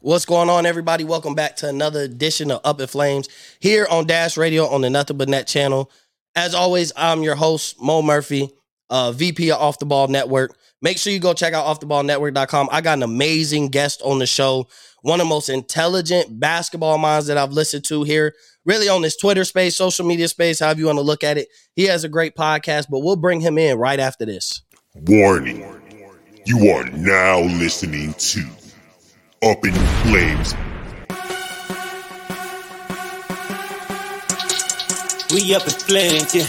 What's going on, everybody? Welcome back to another edition of Up in Flames here on Dash Radio on the Nothing But Net channel. As always, I'm your host, Mo Murphy, uh, VP of Off the Ball Network. Make sure you go check out offtheballnetwork.com. I got an amazing guest on the show, one of the most intelligent basketball minds that I've listened to here, really on this Twitter space, social media space, however you want to look at it. He has a great podcast, but we'll bring him in right after this. Warning. You are now listening to Up in Flames. We up in flames, yeah.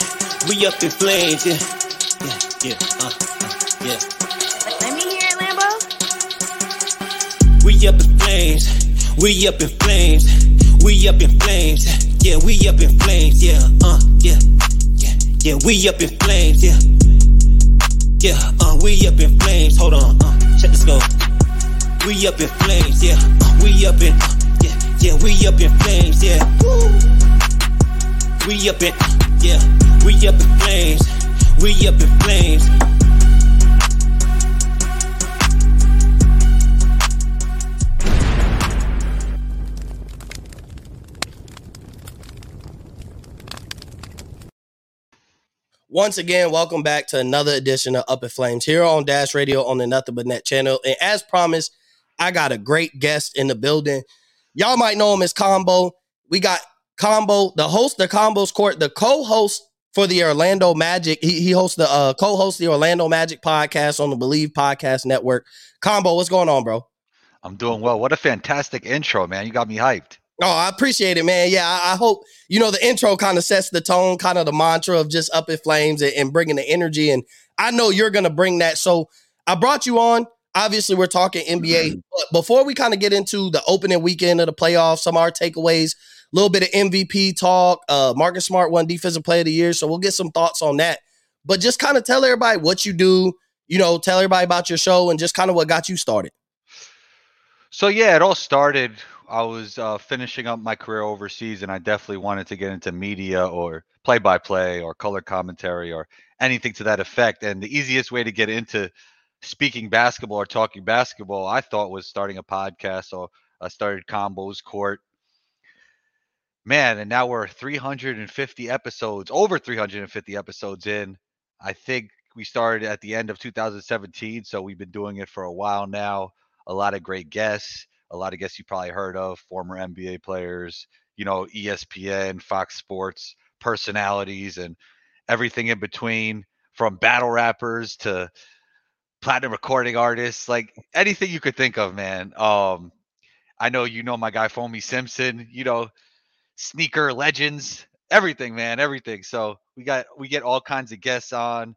We up in flames, yeah. Yeah, yeah, uh, uh, yeah. Let me hear it, Lambo. We up in flames. We up in flames. We up in flames. Yeah, we up in flames. Yeah, uh, yeah, yeah, yeah. We up in flames. Yeah, yeah. Uh, we up in flames. Hold on. Uh, check the scope. We up in flames. Yeah, we up in. Yeah, yeah. We up in flames. Yeah. We up in. Yeah, we up in flames. We up in flames. Once again, welcome back to another edition of Up in Flames here on Dash Radio on the Nothing But Net channel. And as promised, I got a great guest in the building. Y'all might know him as Combo. We got Combo, the host of Combo's Court, the co-host for the Orlando Magic. He, he hosts the uh, co-host the Orlando Magic podcast on the Believe Podcast Network. Combo, what's going on, bro? I'm doing well. What a fantastic intro, man. You got me hyped. Oh, I appreciate it, man. Yeah, I, I hope you know the intro kind of sets the tone, kind of the mantra of just up in flames and, and bringing the energy. And I know you're gonna bring that. So I brought you on. Obviously, we're talking NBA. But before we kind of get into the opening weekend of the playoffs, some of our takeaways, a little bit of MVP talk. Uh, Marcus Smart won Defensive Player of the Year, so we'll get some thoughts on that. But just kind of tell everybody what you do. You know, tell everybody about your show and just kind of what got you started. So yeah, it all started. I was uh, finishing up my career overseas, and I definitely wanted to get into media or play-by-play or color commentary or anything to that effect. And the easiest way to get into speaking basketball or talking basketball, I thought, was starting a podcast. So I started Combos Court. Man, and now we're 350 episodes, over 350 episodes in. I think we started at the end of 2017, so we've been doing it for a while now. A lot of great guests, a lot of guests you probably heard of, former NBA players, you know, ESPN, Fox Sports personalities, and everything in between, from battle rappers to platinum recording artists, like anything you could think of, man. Um, I know you know my guy Foamy Simpson, you know, sneaker legends, everything, man, everything. So we got we get all kinds of guests on,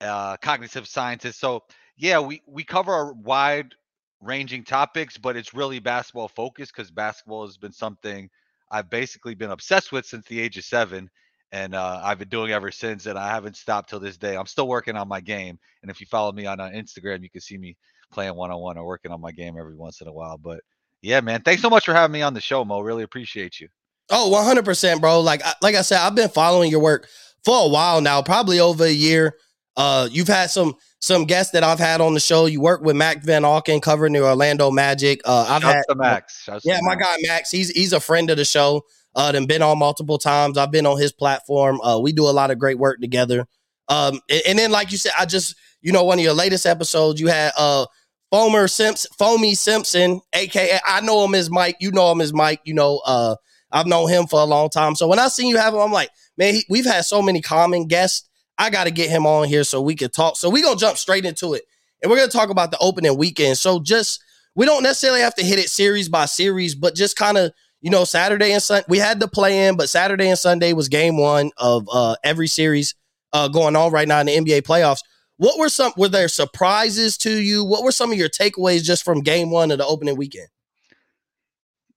uh, cognitive scientists. So yeah, we we cover a wide ranging topics, but it's really basketball focused because basketball has been something I've basically been obsessed with since the age of seven. And uh, I've been doing ever since, and I haven't stopped till this day. I'm still working on my game, and if you follow me on uh, Instagram, you can see me playing one on one or working on my game every once in a while. But yeah, man, thanks so much for having me on the show, Mo. Really appreciate you. Oh, 100%, bro. Like I- like I said, I've been following your work for a while now, probably over a year. Uh you've had some some guests that I've had on the show. You work with Mac Van Auken covering the Orlando Magic. Uh I've Shouts had Max. Shouts Yeah, my Max. guy Max, he's he's a friend of the show. Uh and been on multiple times. I've been on his platform. Uh we do a lot of great work together. Um and, and then like you said, I just you know one of your latest episodes you had uh Foamer Simpson, Foamy Simpson, aka I know him as Mike. You know him as Mike. You know, uh, I've known him for a long time. So when I seen you have him, I'm like, man, he, we've had so many common guests. I got to get him on here so we can talk. So we gonna jump straight into it, and we're gonna talk about the opening weekend. So just we don't necessarily have to hit it series by series, but just kind of you know Saturday and Sunday we had the play in, but Saturday and Sunday was game one of uh, every series uh, going on right now in the NBA playoffs. What were some were there surprises to you? What were some of your takeaways just from game one of the opening weekend?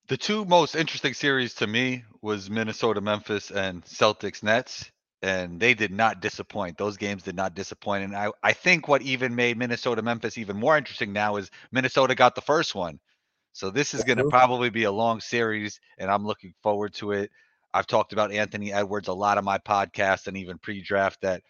The two most interesting series to me was Minnesota Memphis and Celtics Nets. And they did not disappoint. Those games did not disappoint. And I, I think what even made Minnesota Memphis even more interesting now is Minnesota got the first one. So this is going to probably be a long series, and I'm looking forward to it. I've talked about Anthony Edwards a lot on my podcast and even pre-draft that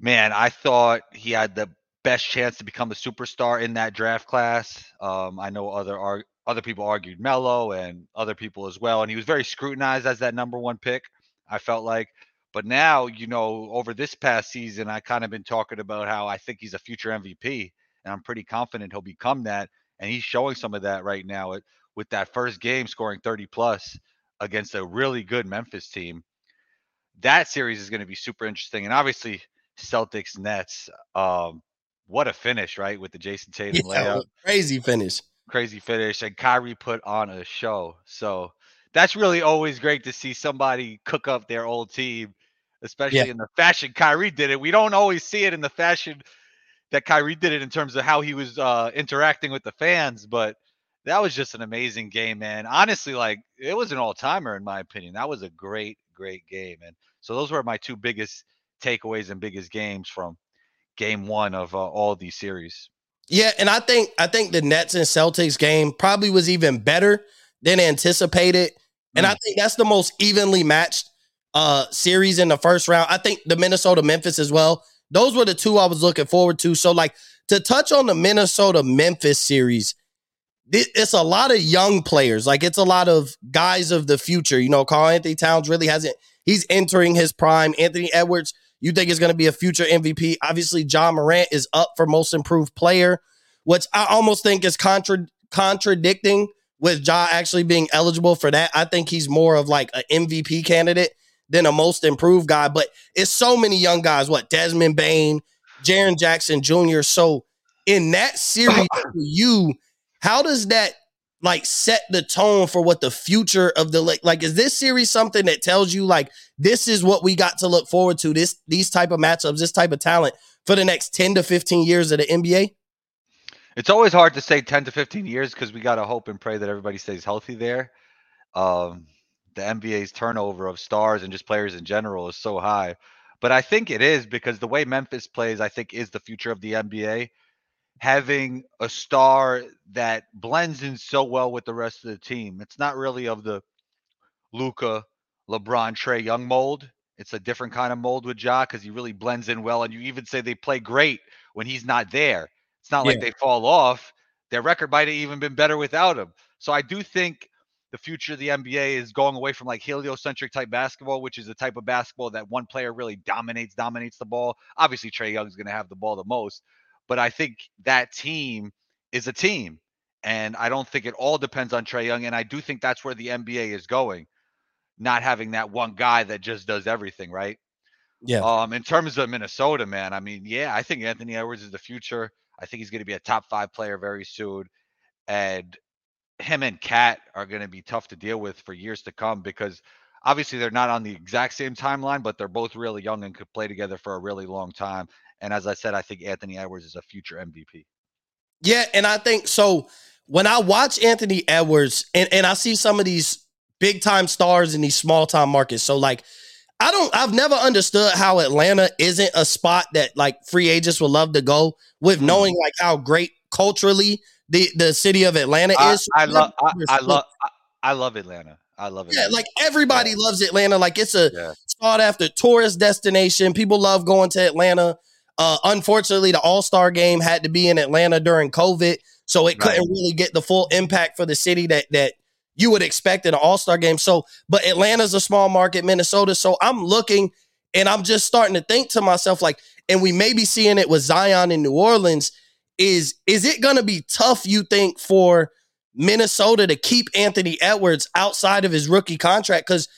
man, I thought he had the best chance to become a superstar in that draft class. Um, I know other ar- other people argued Melo and other people as well, and he was very scrutinized as that number one pick. I felt like, but now you know, over this past season, I kind of been talking about how I think he's a future MVP, and I'm pretty confident he'll become that, and he's showing some of that right now with that first game, scoring 30 plus against a really good Memphis team. That series is going to be super interesting, and obviously Celtics Nets. Um, what a finish, right? With the Jayson Tatum yeah, layup. Crazy finish. Crazy finish. And Kyrie put on a show. So that's really always great to see somebody cook up their old team, especially yeah. in the fashion Kyrie did it. We don't always see it in the fashion that Kyrie did it in terms of how he was uh, interacting with the fans, but that was just an amazing game, man. Honestly, like it was an all timer in my opinion. That was a great, great game. And so those were my two biggest takeaways and biggest games from game one of uh, all these series. Yeah, and I think I think the Nets and Celtics game probably was even better than anticipated, and mm. I think that's the most evenly matched uh series in the first round. I think the Minnesota Memphis as well. Those were the two I was looking forward to. So like to touch on the Minnesota Memphis series, it's a lot of young players. Like it's a lot of guys of the future. You know, Karl-Anthony Towns really hasn't. He's entering his prime. Anthony Edwards you think is going to be a future MVP. Obviously, Ja Morant is up for most improved player, which I almost think is contra- contradicting with Ja actually being eligible for that. I think he's more of like an MVP candidate than a most improved guy. But it's so many young guys. What Desmond Bane, Jaren Jackson Jr. So in that series, you how does that like set the tone for what the future of the like like is this series something that tells you like this is what we got to look forward to this these type of matchups this type of talent for the next 10 to 15 years of the NBA it's always hard to say 10 to 15 years because we got to hope and pray that everybody stays healthy there um the NBA's turnover of stars and just players in general is so high but I think it is because the way Memphis plays I think is the future of the NBA having a star that blends in so well with the rest of the team. It's not really of the Luka, LeBron, Trae Young mold. It's a different kind of mold with Ja because he really blends in well. And you even say they play great when he's not there. It's not yeah. like they fall off. Their record might have even been better without him. So I do think the future of the NBA is going away from like heliocentric type basketball, which is the type of basketball that one player really dominates, dominates the ball. Obviously, Trae Young is going to have the ball the most, but I think that team is a team. And I don't think it all depends on Trae Young. And I do think that's where the NBA is going, not having that one guy that just does everything, right? Yeah. Um, in terms of Minnesota, man, I mean, yeah, I think Anthony Edwards is the future. I think he's going to be a top five player very soon. And him and KAT are going to be tough to deal with for years to come because obviously they're not on the exact same timeline, but they're both really young and could play together for a really long time. And as I said, I think Anthony Edwards is a future MVP. Yeah, and I think so. When I watch Anthony Edwards and, and I see some of these big time stars in these small time markets, so like I don't I've never understood how Atlanta isn't a spot that like free agents would love to go with mm-hmm. knowing like how great culturally the the city of Atlanta is. I, love I, I love I, I love Atlanta. I love it. Yeah, like everybody yeah. loves Atlanta. Like it's a yeah. sought after tourist destination. People love going to Atlanta. Uh, unfortunately, the All Star game had to be in Atlanta during COVID, so it couldn't really get the full impact for the city that that you would expect in an All Star game. So, but Atlanta's a small market, Minnesota. So I'm looking and I'm just starting to think to myself, like, and we may be seeing it with Zion in New Orleans. Is is it going to be tough? You think for Minnesota to keep Anthony Edwards outside of his rookie contract because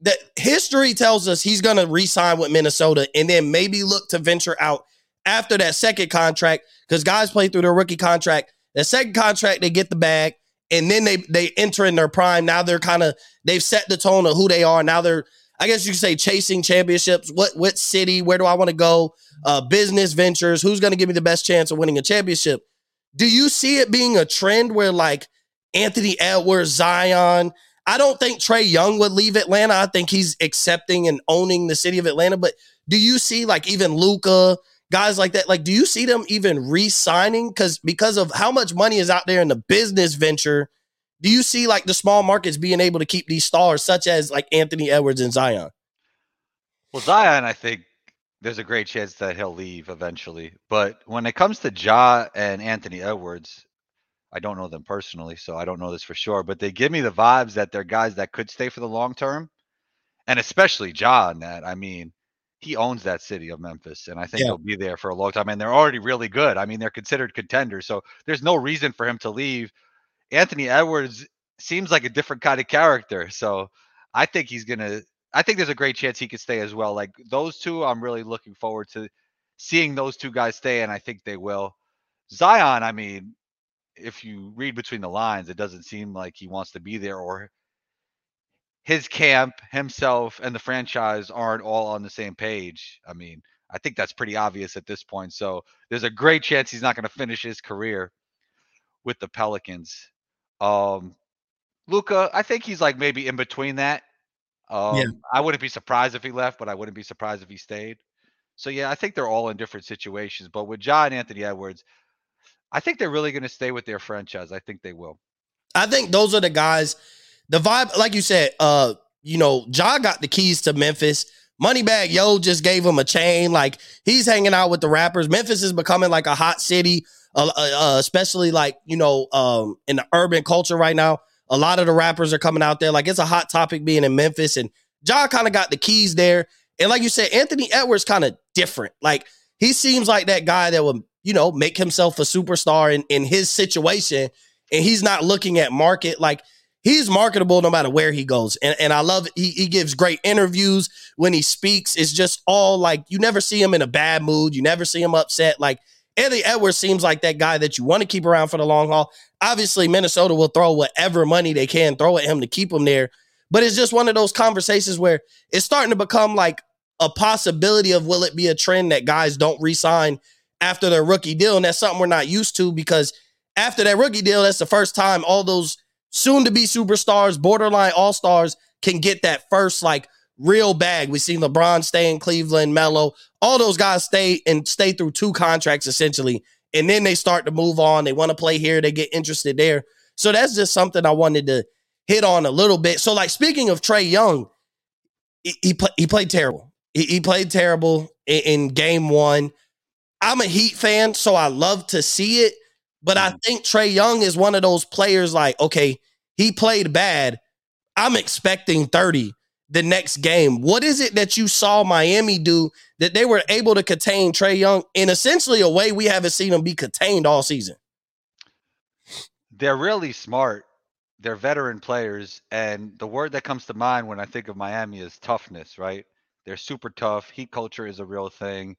that history tells us he's going to re-sign with Minnesota and then maybe look to venture out after that second contract because guys play through their rookie contract. The second contract, they get the bag, and then they they enter in their prime. Now they're kind of they've set the tone of who they are. Now they're I guess you could say chasing championships. What what city? Where do I want to go? Uh, business ventures. Who's going to give me the best chance of winning a championship? Do you see it being a trend where like Anthony Edwards, Zion, I don't think Trae Young would leave Atlanta. I think he's accepting and owning the city of Atlanta. But do you see like even Luka, guys like that? Like, do you see them even re-signing? Because because of how much money is out there in the business venture, do you see like the small markets being able to keep these stars such as like Anthony Edwards and Zion? Well, Zion, I think there's a great chance that he'll leave eventually. But when it comes to Ja and Anthony Edwards, I don't know them personally, so I don't know this for sure. But they give me the vibes that they're guys that could stay for the long term, and especially Ja. In that, I mean, he owns that city of Memphis, and I think Yeah. he'll be there for a long time. And they're already really good. I mean, they're considered contenders, so there's no reason for him to leave. Anthony Edwards seems like a different kind of character, so I think he's gonna. I think there's a great chance he could stay as well. Like those two, I'm really looking forward to seeing those two guys stay, and I think they will. Zion, I mean, if you read between the lines, it doesn't seem like he wants to be there or his camp, himself, and the franchise aren't all on the same page. I mean, I think that's pretty obvious at this point. So there's a great chance he's not going to finish his career with the Pelicans. Um, Luka, I think he's like maybe in between that. Um, Yeah. I wouldn't be surprised if he left, but I wouldn't be surprised if he stayed. So yeah, I think they're all in different situations. But with John and Anthony Edwards, I think they're really going to stay with their franchise. I think they will. I think those are the guys. The vibe, like you said, uh, you know, Ja got the keys to Memphis. Moneybagg Yo just gave him a chain. Like he's hanging out with the rappers. Memphis is becoming like a hot city, uh, uh, especially like you know, um, in the urban culture right now. A lot of the rappers are coming out there. Like it's a hot topic being in Memphis, and John kind of got the keys there. And like you said, Anthony Edwards kind of different. Like he seems like that guy that would, you know, make himself a superstar in, in his situation. And he's not looking at market. Like he's marketable no matter where he goes. And, and I love he, he gives great interviews when he speaks. It's just all like you never see him in a bad mood. You never see him upset. Like Anthony Edwards seems like that guy that you want to keep around for the long haul. Obviously, Minnesota will throw whatever money they can throw at him to keep him there. But it's just one of those conversations where it's starting to become like a possibility of will it be a trend that guys don't resign after their rookie deal? And that's something we're not used to because after that rookie deal, that's the first time all those soon to be superstars, borderline all stars can get that first like real bag. We see LeBron stay in Cleveland, Melo, all those guys stay and stay through two contracts essentially. And then they start to move on. They want to play here, they get interested there. So that's just something I wanted to hit on a little bit. So, like speaking of Trae Young, he he, play, he played terrible. He, he played terrible in, in game one. I'm a Heat fan, so I love to see it. But I mm. think Trae Young is one of those players like, okay, he played bad. I'm expecting 30 the next game. What is it that you saw Miami do that they were able to contain Trae Young in essentially a way we haven't seen him be contained all season? They're really smart. They're veteran players. And the word that comes to mind when I think of Miami is toughness, right? They're super tough. Heat culture is a real thing.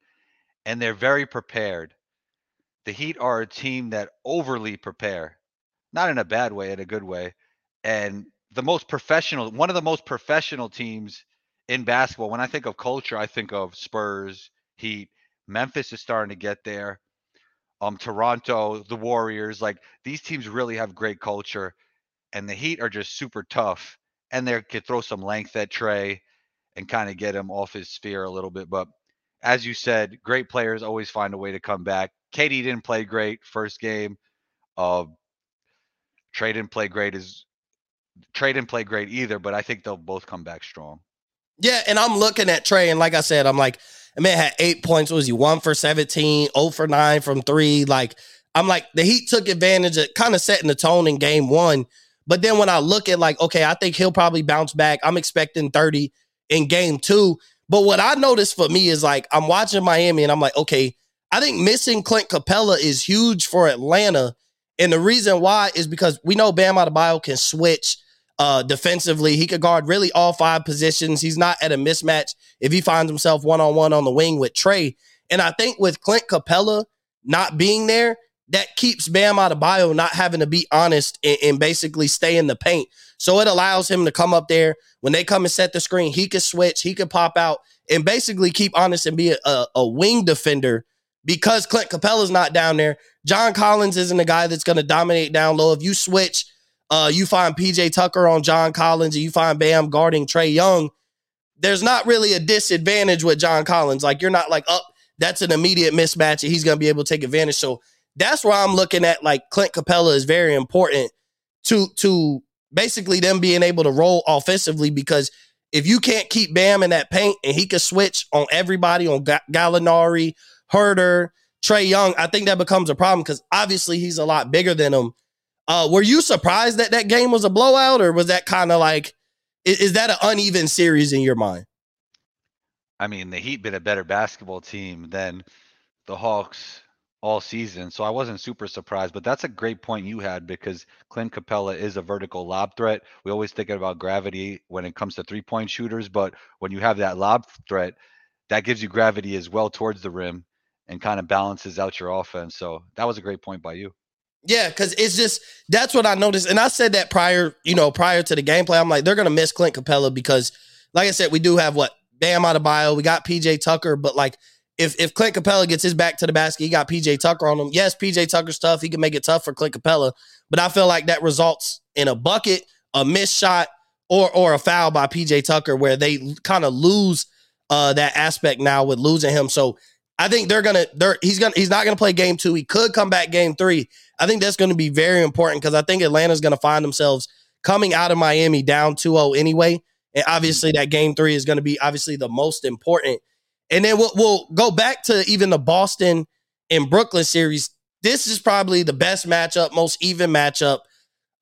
And they're very prepared. The Heat are a team that overly prepare, not in a bad way, in a good way. And the most professional, one of the most professional teams in basketball. When I think of culture, I think of Spurs, Heat. Memphis is starting to get there. Um, Toronto, the Warriors, like these teams really have great culture, and the Heat are just super tough, and they could throw some length at Trae and kind of get him off his sphere a little bit. But as you said, great players always find a way to come back. KD didn't play great first game. Uh, Trae didn't play great as Trae didn't play great either, but I think they'll both come back strong. Yeah, and I'm looking at Trae, and like I said, I'm like, I man had eight points. What was he one for 17, 0 for nine from three? Like, I'm like, the Heat took advantage of kind of setting the tone in game one. But then when I look at like, okay, I think he'll probably bounce back. I'm expecting 30 in game two. But what I noticed for me is like, I'm watching Miami and I'm like, okay, I think missing Clint Capela is huge for Atlanta. And the reason why is because we know Bam Adebayo can switch uh, defensively. He could guard really all five positions. He's not at a mismatch if he finds himself one on one on the wing with Trae. And I think with Clint Capela not being there, that keeps Bam Adebayo not having to be honest and, and basically stay in the paint. So it allows him to come up there when they come and set the screen. He can switch, he can pop out, and basically keep honest and be a, a, a wing defender because Clint Capela's not down there. John Collins isn't a guy that's going to dominate down low. If you switch, uh, you find PJ Tucker on John Collins and you find Bam guarding Trae Young, there's not really a disadvantage with John Collins. Like you're not like, oh, that's an immediate mismatch and he's going to be able to take advantage. So that's where I'm looking at like Clint Capela is very important to to basically them being able to roll offensively because if you can't keep Bam in that paint and he can switch on everybody on Ga- Gallinari, Huerter, Trae Young, I think that becomes a problem because obviously he's a lot bigger than him. Uh, were you surprised that that game was a blowout, or was that kind of like is, is that an uneven series in your mind? I mean, the Heat been a better basketball team than the Hawks all season, so I wasn't super surprised. But that's a great point you had because Clint Capela is a vertical lob threat. We always think about gravity when it comes to three point shooters, but when you have that lob threat, that gives you gravity as well towards the rim and kind of balances out your offense. So that was a great point by you. Yeah, because it's just that's what I noticed, and I said that prior, you know, prior to the gameplay. I'm like, they're gonna miss Clint Capela because, like I said, we do have what Bam bio. we got PJ Tucker, but like if if Clint Capela gets his back to the basket, he got PJ Tucker on him. Yes, PJ Tucker's tough. He can make it tough for Clint Capela, but I feel like that results in a bucket, a missed shot, or or a foul by PJ Tucker, where they kind of lose uh that aspect now with losing him. So I think they're gonna they're he's gonna he's not gonna play game two. He could come back game three. I think that's gonna be very important because I think Atlanta's gonna find themselves coming out of Miami down 2-0 anyway. And obviously that game three is gonna be obviously the most important. And then we'll, we'll go back to even the Boston and Brooklyn series. This is probably the best matchup, most even matchup.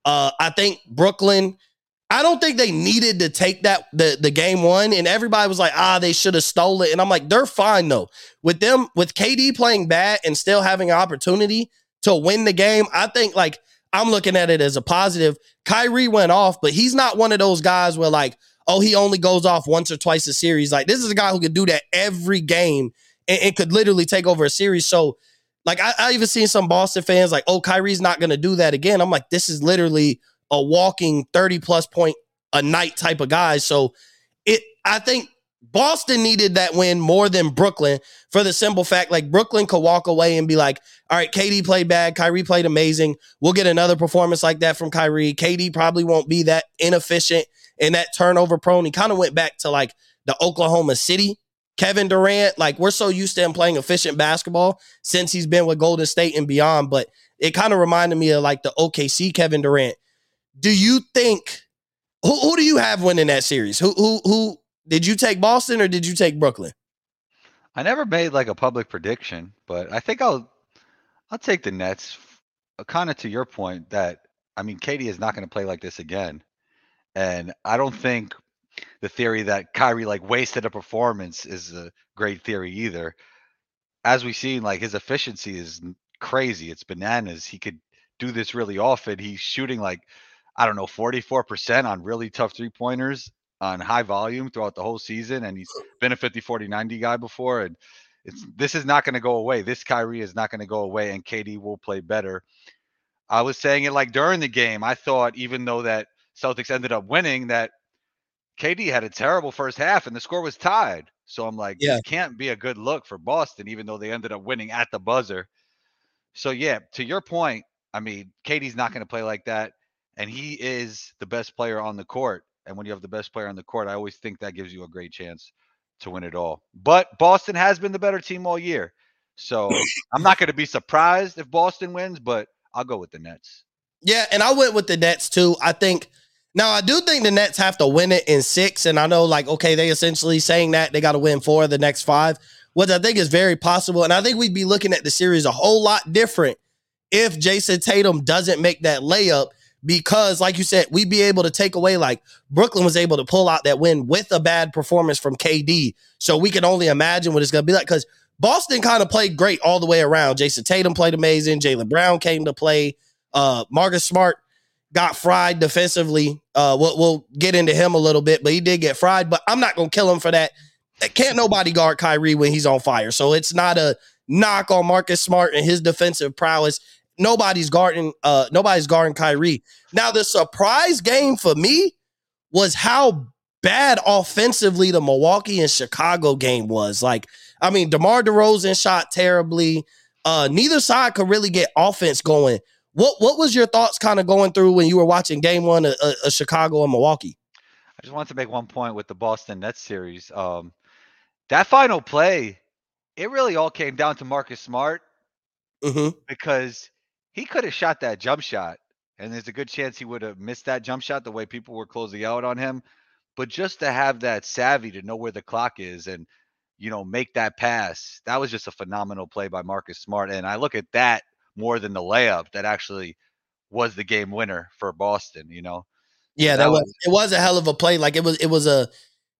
Uh, I think Brooklyn. I don't think they needed to take that the the game one, and everybody was like, ah, they should have stole it. And I'm like, they're fine though. With them, with KD playing bad and still having an opportunity to win the game, I think like I'm looking at it as a positive. Kyrie went off, but he's not one of those guys where like, oh, he only goes off once or twice a series. Like this is a guy who could do that every game and it could literally take over a series. So, like, I, I even seen some Boston fans like, oh, Kyrie's not to do that again. I'm like, this is literally a walking 30 plus point a night type of guy. So, it, I think Boston needed that win more than Brooklyn for the simple fact like Brooklyn could walk away and be like, all right, KD played bad, Kyrie played amazing. We'll get another performance like that from Kyrie. KD probably won't be that inefficient and that turnover prone. He kind of went back to like the Oklahoma City Kevin Durant. Like we're so used to him playing efficient basketball since he's been with Golden State and beyond, but it kind of reminded me of like the OKC Kevin Durant. Do you think who, who do you have winning that series? Who who who did you take Boston or did you take Brooklyn? I never made like a public prediction, but I think I'll I'll take the Nets. Uh, kind of to your point that I mean, KD is not going to play like this again, and I don't think the theory that Kyrie like wasted a performance is a great theory either. As we've seen, like his efficiency is crazy. It's bananas. He could do this really often. He's shooting like I don't know, 44% on really tough three pointers on high volume throughout the whole season. And he's been a 50, 40, 90 guy before. And it's this is not going to go away. This Kyrie is not going to go away, and KD will play better. I was saying it like during the game. I thought even though that Celtics ended up winning, that KD had a terrible first half and the score was tied. So I'm like, Yeah. this can't be a good look for Boston, even though they ended up winning at the buzzer. So yeah, to your point, I mean, KD's not going to play like that, and he is the best player on the court. And when you have the best player on the court, I always think that gives you a great chance to win it all. But Boston has been the better team all year. So I'm not going to be surprised if Boston wins, but I'll go with the Nets. Yeah, and I went with the Nets too. I think now I do think the Nets have to win it in six, and I know like okay, they essentially saying that they got to win four of the next five, which I think is very possible. And I think we'd be looking at the series a whole lot different if Jayson Tatum doesn't make that layup. Because, like you said, we'd be able to take away like Brooklyn was able to pull out that win with a bad performance from KD. So we can only imagine what it's going to be like. Because Boston kind of played great all the way around. Jayson Tatum played amazing. Jaylen Brown came to play. Uh, Marcus Smart got fried defensively. Uh, we'll, we'll get into him a little bit, but he did get fried. But I'm not gonna kill him for that. Can't nobody guard Kyrie when he's on fire. So it's not a knock on Marcus Smart and his defensive prowess. Nobody's guarding. Uh, nobody's guarding Kyrie. Now the surprise game for me was how bad offensively the Milwaukee and Chicago game was. Like, I mean, DeMar DeRozan shot terribly. Uh, neither side could really get offense going. What what was your thoughts kind of going through when you were watching game one of, of- Chicago and Milwaukee? I just wanted to make one point with the Boston Nets series. Um, that final play, it really all came down to Marcus Smart hmm because he could have shot that jump shot, and there's a good chance he would have missed that jump shot the way people were closing out on him. but just to have that savvy to know where the clock is and you know make that pass, that was just a phenomenal play by Marcus Smart. And I look at that more than the layup that actually was the game winner for Boston. You know, Yeah, That that was was- it was a hell of a play. Like it was it was a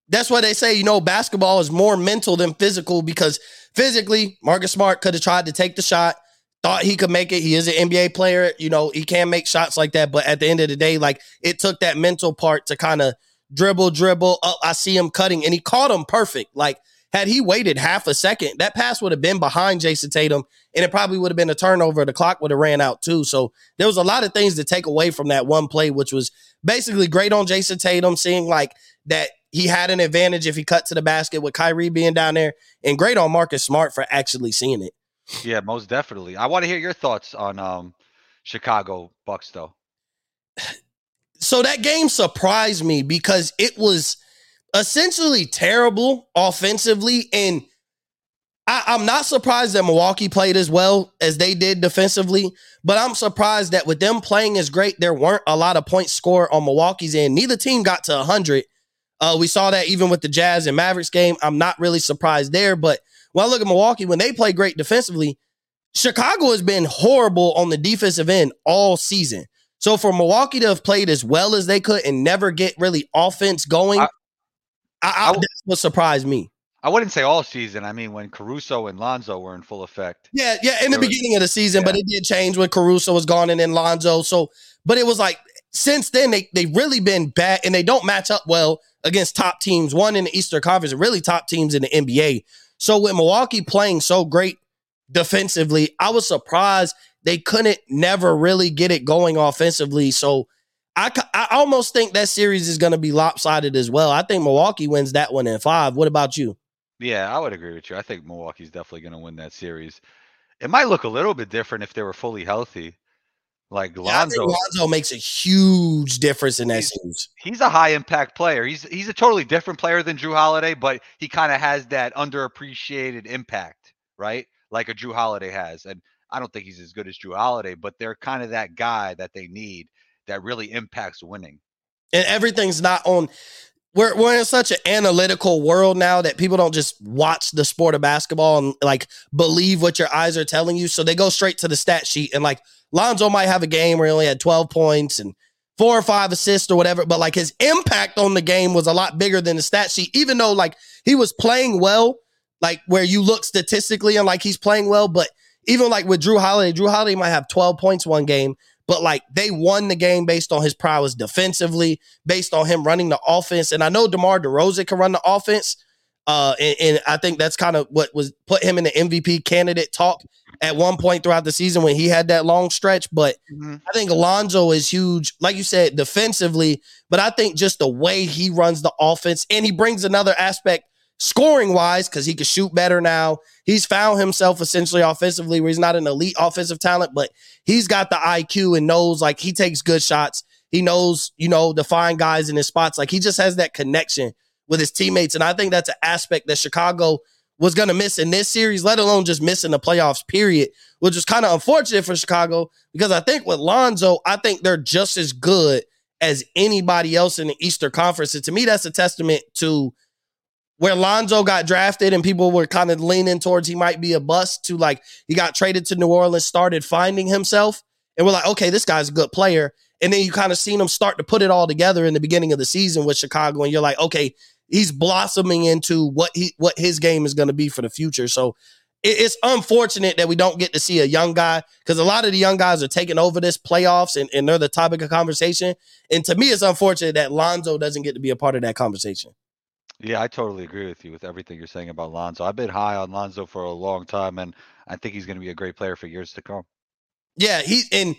that's why they say, you know, basketball is more mental than physical because physically, Marcus Smart could have tried to take the shot, thought he could make it. He is an NBA player, you know, he can make shots like that. But at the end of the day, like it took that mental part to kind of dribble, dribble. Up, I see him cutting, and he caught him perfect. Like had he waited half a second, that pass would have been behind Jayson Tatum, and it probably would have been a turnover. The clock would have ran out too. So there was a lot of things to take away from that one play, which was basically great on Jayson Tatum, seeing like that he had an advantage if he cut to the basket with Kyrie being down there, and great on Marcus Smart for actually seeing it. Yeah, most definitely. I want to hear your thoughts on um Chicago Bucks though. So that game surprised me because it was essentially terrible offensively, and I, I'm not surprised that Milwaukee played as well as they did defensively. But I'm surprised that with them playing as great, there weren't a lot of points scored on Milwaukee's end. Neither team got to 100. Uh, we saw that even with the Jazz and Mavericks game. I'm not really surprised there. But when I look at Milwaukee, when they play great defensively, Chicago has been horrible on the defensive end all season. So for Milwaukee to have played as well as they could and never get really offense going, I, I- I, I that's what surprised me. I wouldn't say all season. I mean, when Caruso and Lonzo were in full effect. Yeah, yeah, in the was- beginning of the season, but it did change when Caruso was gone and then Lonzo. So, but it was like since then they they've really been bad and they don't match up well against top teams. One in the Eastern Conference and really top teams in the NBA. So with Milwaukee playing so great defensively, I was surprised they couldn't never really get it going offensively. So I I almost think that series is going to be lopsided as well. I think Milwaukee wins that one in five. What about you? Yeah, I would agree with you. I think Milwaukee's definitely going to win that series. It might look a little bit different if they were fully healthy. Like Yeah, I think Lonzo, Lonzo makes a huge difference in that He's- series. he's a high impact player. He's he's a totally different player than Jrue Holiday, but he kind of has that underappreciated impact, right? Like a Jrue Holiday has. And I don't think he's as good as Jrue Holiday, but they're kind of that guy that they need that really impacts winning. and everything's not on we're we're in such an analytical world now that people don't just watch the sport of basketball and like believe what your eyes are telling you. So they go straight to the stat sheet and like Lonzo might have a game where he only had 12 points and four or five assists or whatever, but like his impact on the game was a lot bigger than the stat sheet, even though like he was playing well, like where you look statistically and like he's playing well, but even like with Jrue Holiday, Jrue Holiday might have 12 points one game, but like they won the game based on his prowess defensively, based on him running the offense. And I know DeMar DeRozan can run the offense. Uh, and, and I think that's kind of what was put him in the MVP candidate talk at one point throughout the season when he had that long stretch. But I think Alonzo is huge, like you said, defensively. But I think just the way he runs the offense and he brings another aspect scoring wise because he can shoot better now. He's found himself essentially offensively where he's not an elite offensive talent, but he's got the IQ and knows like he takes good shots. He knows, you know, to find guys in his spots. Like he just has that connection with his teammates. And I think that's an aspect that Chicago was going to miss in this series, let alone just missing the playoffs, period, which is kind of unfortunate for Chicago because I think with Lonzo, I think they're just as good as anybody else in the Eastern Conference. And to me, that's a testament to where Lonzo got drafted and people were kind of leaning towards he might be a bust to like he got traded to New Orleans, started finding himself. And we're like, okay, this guy's a good player. And then you kind of seen him start to put it all together in the beginning of the season with Chicago. And you're like, okay, he's blossoming into what he what his game is going to be for the future. So it- it's unfortunate that we don't get to see a young guy because a lot of the young guys are taking over this playoffs and, and they're the topic of conversation. And to me, it's unfortunate that Lonzo doesn't get to be a part of that conversation. Yeah, I totally agree with you with everything you're saying about Lonzo. I've been high on Lonzo for a long time, and I think he's going to be a great player for years to come. Yeah, he and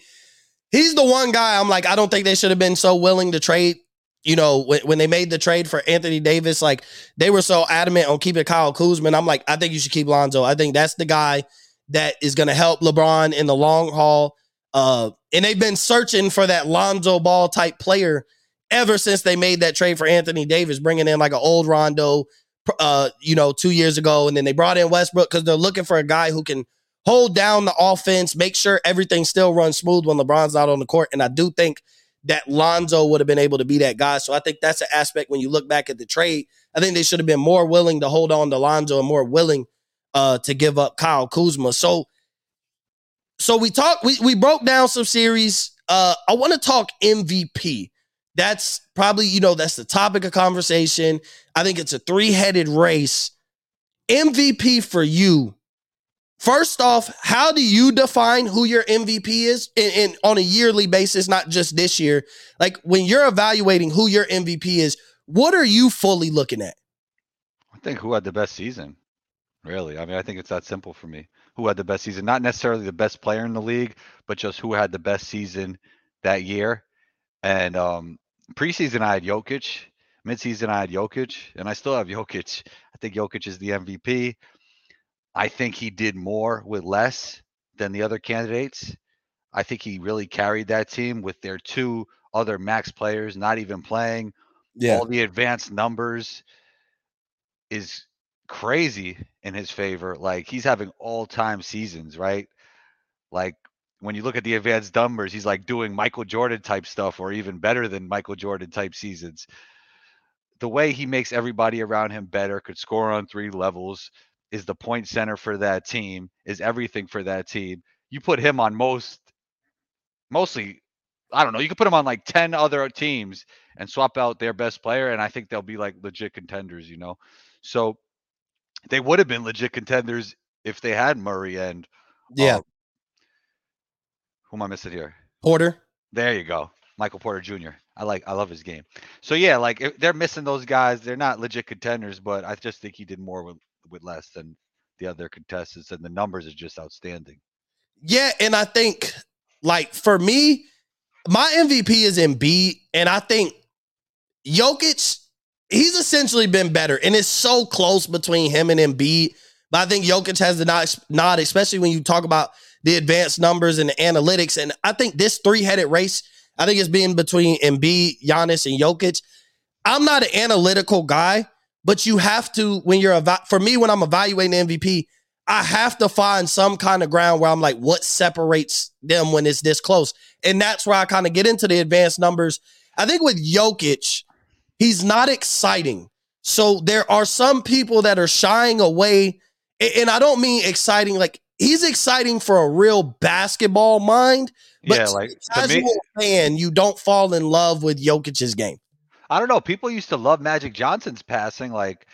he's the one guy I'm like, I don't think they should have been so willing to trade. You know, when, when they made the trade for Anthony Davis, like they were so adamant on keeping Kyle Kuzma. I'm like, I think you should keep Lonzo. I think that's the guy that is going to help LeBron in the long haul. Uh, and they've been searching for that Lonzo Ball type player ever since they made that trade for Anthony Davis, bringing in like an old Rondo, uh, you know, two years ago, and then they brought in Westbrook because they're looking for a guy who can hold down the offense, make sure everything still runs smooth when LeBron's not on the court. And I do think that Lonzo would have been able to be that guy. So I think that's an aspect when you look back at the trade. I think they should have been more willing to hold on to Lonzo and more willing uh, to give up Kyle Kuzma. So, so we talked, we, we broke down some series. Uh, I want to talk MVP. That's probably, you know, that's the topic of conversation. I think it's a three headed race. MVP for you. First off, how do you define who your MVP is in, on a yearly basis, not just this year? Like when you're evaluating who your MVP is, what are you fully looking at? I think who had the best season. Really, I mean, I think it's that simple for me. Who had the best season? Not necessarily the best player in the league, but just who had the best season that year. And um, preseason, I had Jokic. Midseason, I had Jokic, and I still have Jokic. I think Jokic is the MVP. I think he did more with less than the other candidates. I think he really carried that team with their two other max players not even playing. Yeah. All the advanced numbers is crazy in his favor. Like he's having all time seasons, right? Like when you look at the advanced numbers, he's like doing Michael Jordan type stuff or even better than Michael Jordan type seasons. The way he makes everybody around him better, could score on three levels, is the point center for that team, is everything for that team. You put him on most, mostly, I don't know, you could put him on like 10 other teams and swap out their best player, and I think they'll be like legit contenders, you know? So they would have been legit contenders if they had Murray and Yeah. uh, who am I missing here? Porter. There you go. Michael Porter Jr. I like I love his game. So yeah, like if they're missing those guys. They're not legit contenders, but I just think he did more with with less than the other contestants and the numbers are just outstanding. Yeah, and I think like for me, my MVP is Embiid, and I think Jokic, he's essentially been better, and it's so close between him and Embiid. But I think Jokic has the nod, especially when you talk about the advanced numbers and the analytics. And I think this three-headed race, I think it's being between Embiid, Giannis, and Jokic. I'm not an analytical guy, but you have to when you're eva- for me when I'm evaluating MVP, I have to find some kind of ground where I'm like, what separates them when it's this close? And that's where I kind of get into the advanced numbers. I think with Jokic, he's not exciting. So there are some people that are shying away. And I don't mean exciting, like he's exciting for a real basketball mind. But yeah, like the to me, fan, you don't fall in love with Jokic's game. I don't know. People used to love Magic Johnson's passing, like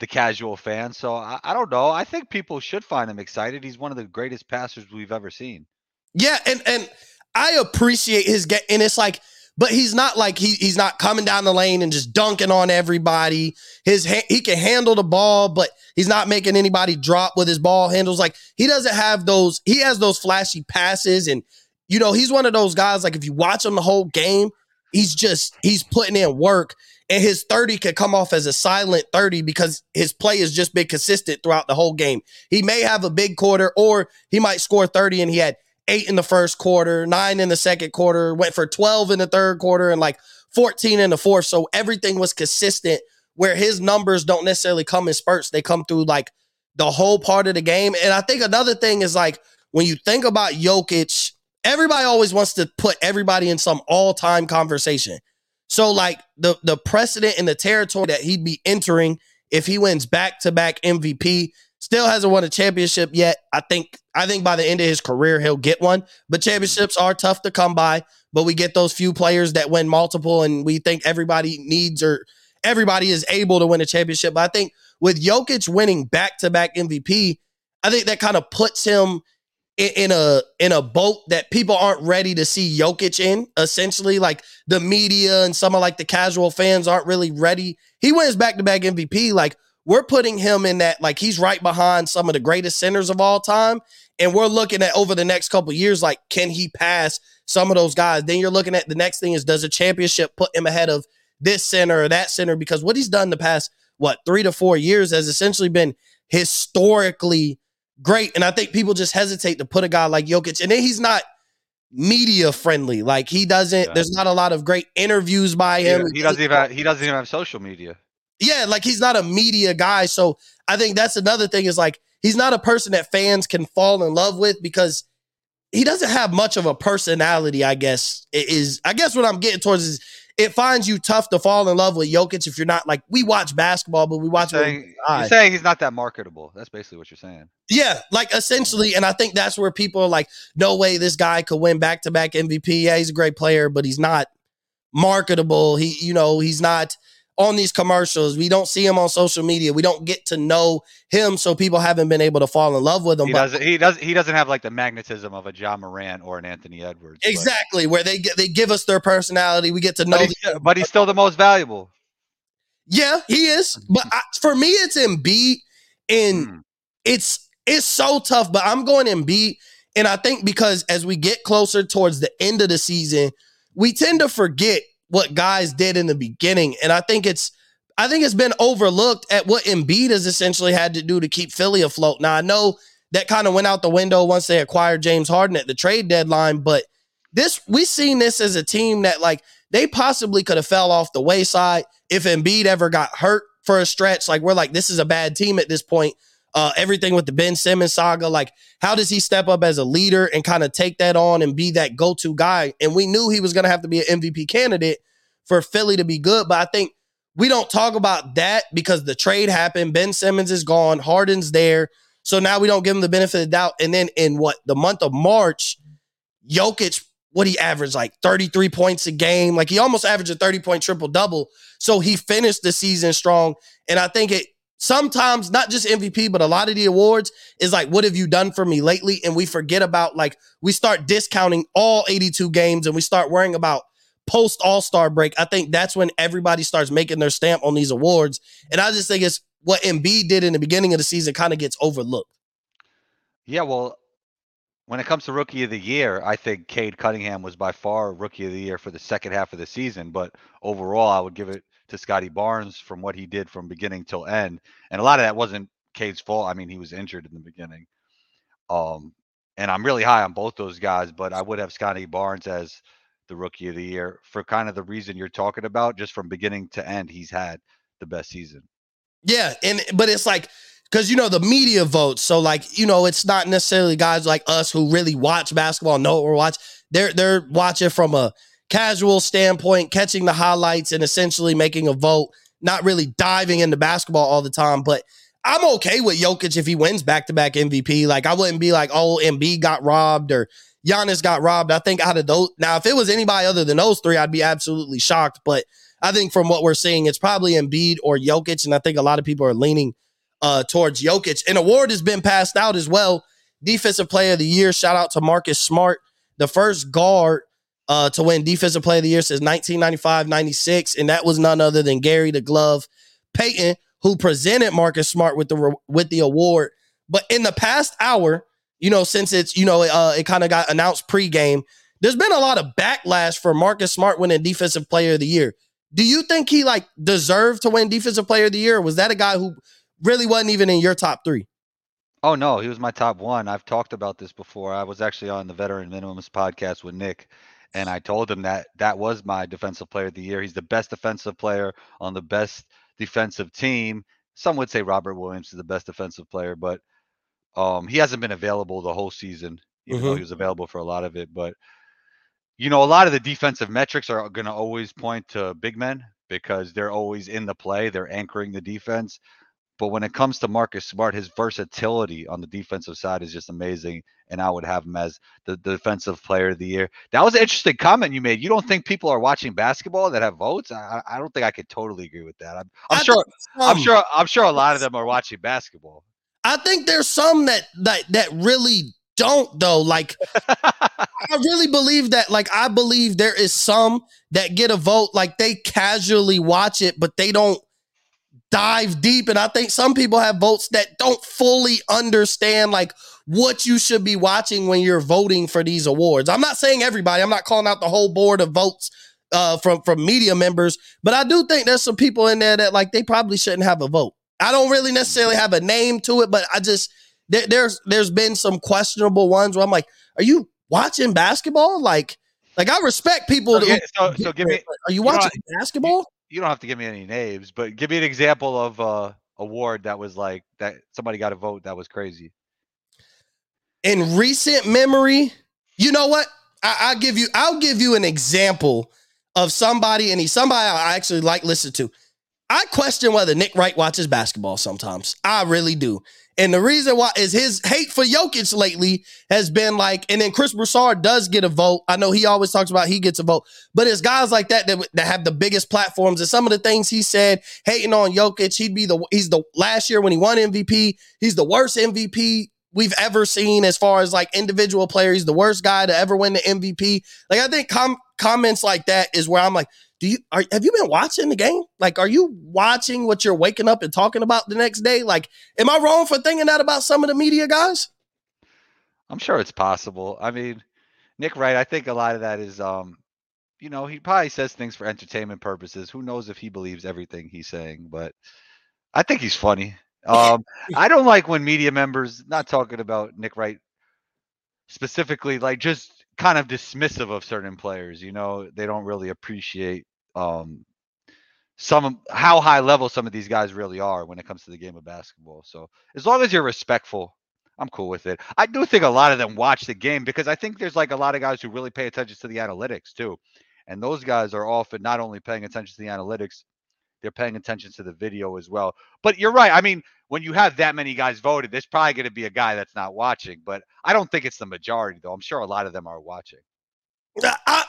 the casual fan. So I, I don't know. I think people should find him excited. He's one of the greatest passers we've ever seen. Yeah, and and I appreciate his get, and it's like, but he's not like he he's not coming down the lane and just dunking on everybody. His ha- he can handle the ball, but he's not making anybody drop with his ball handles. Like he doesn't have those. He has those flashy passes, and you know he's one of those guys. Like if you watch him the whole game, he's just he's putting in work. And his 30 could come off as a silent 30 because his play has just been consistent throughout the whole game. He may have a big quarter or he might score 30 and he had eight in the first quarter, nine in the second quarter, went for 12 in the third quarter, and like 14 in the fourth. So everything was consistent where his numbers don't necessarily come in spurts. They come through like the whole part of the game. And I think another thing is like when you think about Jokic, everybody always wants to put everybody in some all-time conversation. So like the the precedent and the territory that he'd be entering if he wins back-to-back MVP, still hasn't won a championship yet. I think I think by the end of his career he'll get one. But championships are tough to come by. But we get those few players that win multiple, and we think everybody needs or everybody is able to win a championship. But I think with Jokic winning back-to-back MVP, I think that kind of puts him in, a in a boat that people aren't ready to see Jokic in. Essentially, like the media and some of like the casual fans aren't really ready. He wins back-to-back MVP. Like we're putting him in that like he's right behind some of the greatest centers of all time and we're looking at over the next couple years like can he pass some of those guys then you're looking at the next thing is does a championship put him ahead of this center or that center because what he's done the past what 3 to 4 years has essentially been historically great and I think people just hesitate to put a guy like Jokic and then he's not media friendly like he doesn't Yeah. there's not a lot of great interviews by He, him he doesn't even have, he doesn't even have social media. yeah, like he's not a media guy. So I think that's another thing is like he's not a person that fans can fall in love with because he doesn't have much of a personality, I guess. It is I guess what I'm getting towards is it finds you tough to fall in love with Jokic if you're not like we watch basketball, but we watch Saying, you're saying he's not that marketable. That's basically what you're saying. Yeah, like essentially, and I think that's where people are like, no way this guy could win back to back MVP. Yeah, he's a great player, but he's not marketable. He, you know, he's not on these commercials. We don't see him on social media. We don't get to know him, so people haven't been able to fall in love with him. He but doesn't. He doesn't. He doesn't have like the magnetism of a Ja Morant or an Anthony Edwards. but- exactly where they they give us their personality. We get to know. But, he's, still- but he's still the most valuable. Yeah, he is. But I, for me, it's Embiid, and Hmm. it's it's so tough. But I'm going Embiid, and I think because as we get closer towards the end of the season, we tend to forget what guys did in the beginning, and I think it's I think it's been overlooked at what Embiid has essentially had to do to keep Philly afloat. Now I know that kind of went out the window once they acquired James Harden at the trade deadline, but this we seen this as a team that like they possibly could have fell off the wayside if Embiid ever got hurt for a stretch. Like we're like this is a bad team at this point. Uh, everything with the Ben Simmons saga, like how does he step up as a leader and kind of take that on and be that go-to guy? And we knew he was going to have to be an MVP candidate for Philly to be good, but I think we don't talk about that because the trade happened. Ben Simmons is gone, Harden's there, so now we don't give him the benefit of the doubt. And then in what the month of March, Jokic, what he averaged like 33 points a game. Like he almost averaged a 30 point triple double. So he finished the season strong. And I think it sometimes, not just MVP, but a lot of the awards is like, what have you done for me lately? And we forget about like, we start discounting all 82 games and we start worrying about post All Star break. I think that's when everybody starts making their stamp on these awards. And I just think it's what Embiid did in the beginning of the season kind of gets overlooked. Yeah, well, when it comes to rookie of the year, I think Cade Cunningham was by far rookie of the year for the second half of the season. But overall, I would give it to Scotty Barnes from what he did from beginning till end. And a lot of that wasn't Cade's fault. I mean, he was injured in the beginning. Um, and I'm really high on both those guys, but I would have Scotty Barnes as the rookie of the year for kind of the reason you're talking about. Just from beginning to end, he's had the best season. Yeah, and but it's like because you know the media votes, so like you know it's not necessarily guys like us who really watch basketball know we're watching. They're they're watching from a casual standpoint, catching the highlights and essentially making a vote, not really diving into basketball all the time. But I'm okay with Jokic if he wins back to back MVP. Like I wouldn't be like, oh, Embiid got robbed or Giannis got robbed. I think out of those, now if it was anybody other than those three, I'd be absolutely shocked. But I think from what we're seeing, it's probably Embiid or Jokic, and I think a lot of people are leaning uh, towards Jokic. An award has been passed out as well. Defensive Player of the Year. Shout out to Marcus Smart, the first guard uh, to win Defensive Player of the Year since 1995-96, and that was none other than Gary the Glove Payton, who presented Marcus Smart with the re- with the award. But in the past hour, you know, since it's you know uh, it kind of got announced pregame, there's been a lot of backlash for Marcus Smart winning Defensive Player of the Year. Do you think he like deserved to win Defensive Player of the Year? Was that a guy who really wasn't even in your top three? Oh no, he was my top one. I've talked about this before. I was actually on the Veteran Minimums podcast with Nick, and I told him that that was my defensive player of the year. He's the best defensive player on the best defensive team. Some would say Robert Williams is the best defensive player, but um, he hasn't been available the whole season, even though Mhm. he was available for a lot of it. But you know, a lot of the defensive metrics are going to always point to big men because they're always in the play. They're anchoring the defense. But when it comes to Marcus Smart, his versatility on the defensive side is just amazing. And I would have him as the defensive player of the year. That was an interesting comment you made. You don't think people are watching basketball that have votes? I, I don't think I could totally agree with that. I'm, I'm sure. I'm sure. I'm sure a lot of them are watching basketball. I think there's some that that that really don't though. Like I really believe that. Like I believe there is some that get a vote. Like they casually watch it, but they don't dive deep. And I think some people have votes that don't fully understand like what you should be watching when you're voting for these awards. I'm not saying everybody. I'm not calling out the whole board of votes uh, from from media members, but I do think there's some people in there that like they probably shouldn't have a vote. I don't really necessarily have a name to it, but I just there, there's there's been some questionable ones where I'm like, are you watching basketball? Like, like I respect people. Okay, who- so, so give me. are you know, watching basketball? You don't have to give me any names, but give me an example of a award that was like that somebody got a vote that was crazy. In recent memory, You know what? I, I'll give you. I'll give you an example of somebody, and he's somebody I actually like listen to. I question whether Nick Wright watches basketball sometimes. I really do. And the reason why is his hate for Jokic lately has been like, and then Chris Broussard does get a vote. I know he always talks about he gets a vote, but it's guys like that, that that have the biggest platforms. And some of the things he said, hating on Jokic, he'd be the he's the last year when he won MVP, he's the worst MVP we've ever seen as far as like individual players. He's the worst guy to ever win the MVP. Like I think com- comments like that is where I'm like, do you are, have you been watching the game? Like, are you watching what you're waking up and talking about the next day? Like, am I wrong for thinking that about some of the media guys? I'm sure it's possible. I mean, Nick Wright, I think a lot of that is um, you know, he probably says things for entertainment purposes. Who knows if he believes everything he's saying, but I think he's funny. Um, I don't like when media members not talking about Nick Wright specifically, like just kind of dismissive of certain players. You know, they don't really appreciate um some how high level some of these guys really are when it comes to the game of basketball. So as long as you're respectful, I'm cool with it. I do think a lot of them watch the game because I think there's like a lot of guys who really pay attention to the analytics too. And those guys are often not only paying attention to the analytics, they're paying attention to the video as well. But you're right. I mean, when you have that many guys voted, there's probably going to be a guy that's not watching. But I don't think it's the majority, though. I'm sure a lot of them are watching. I,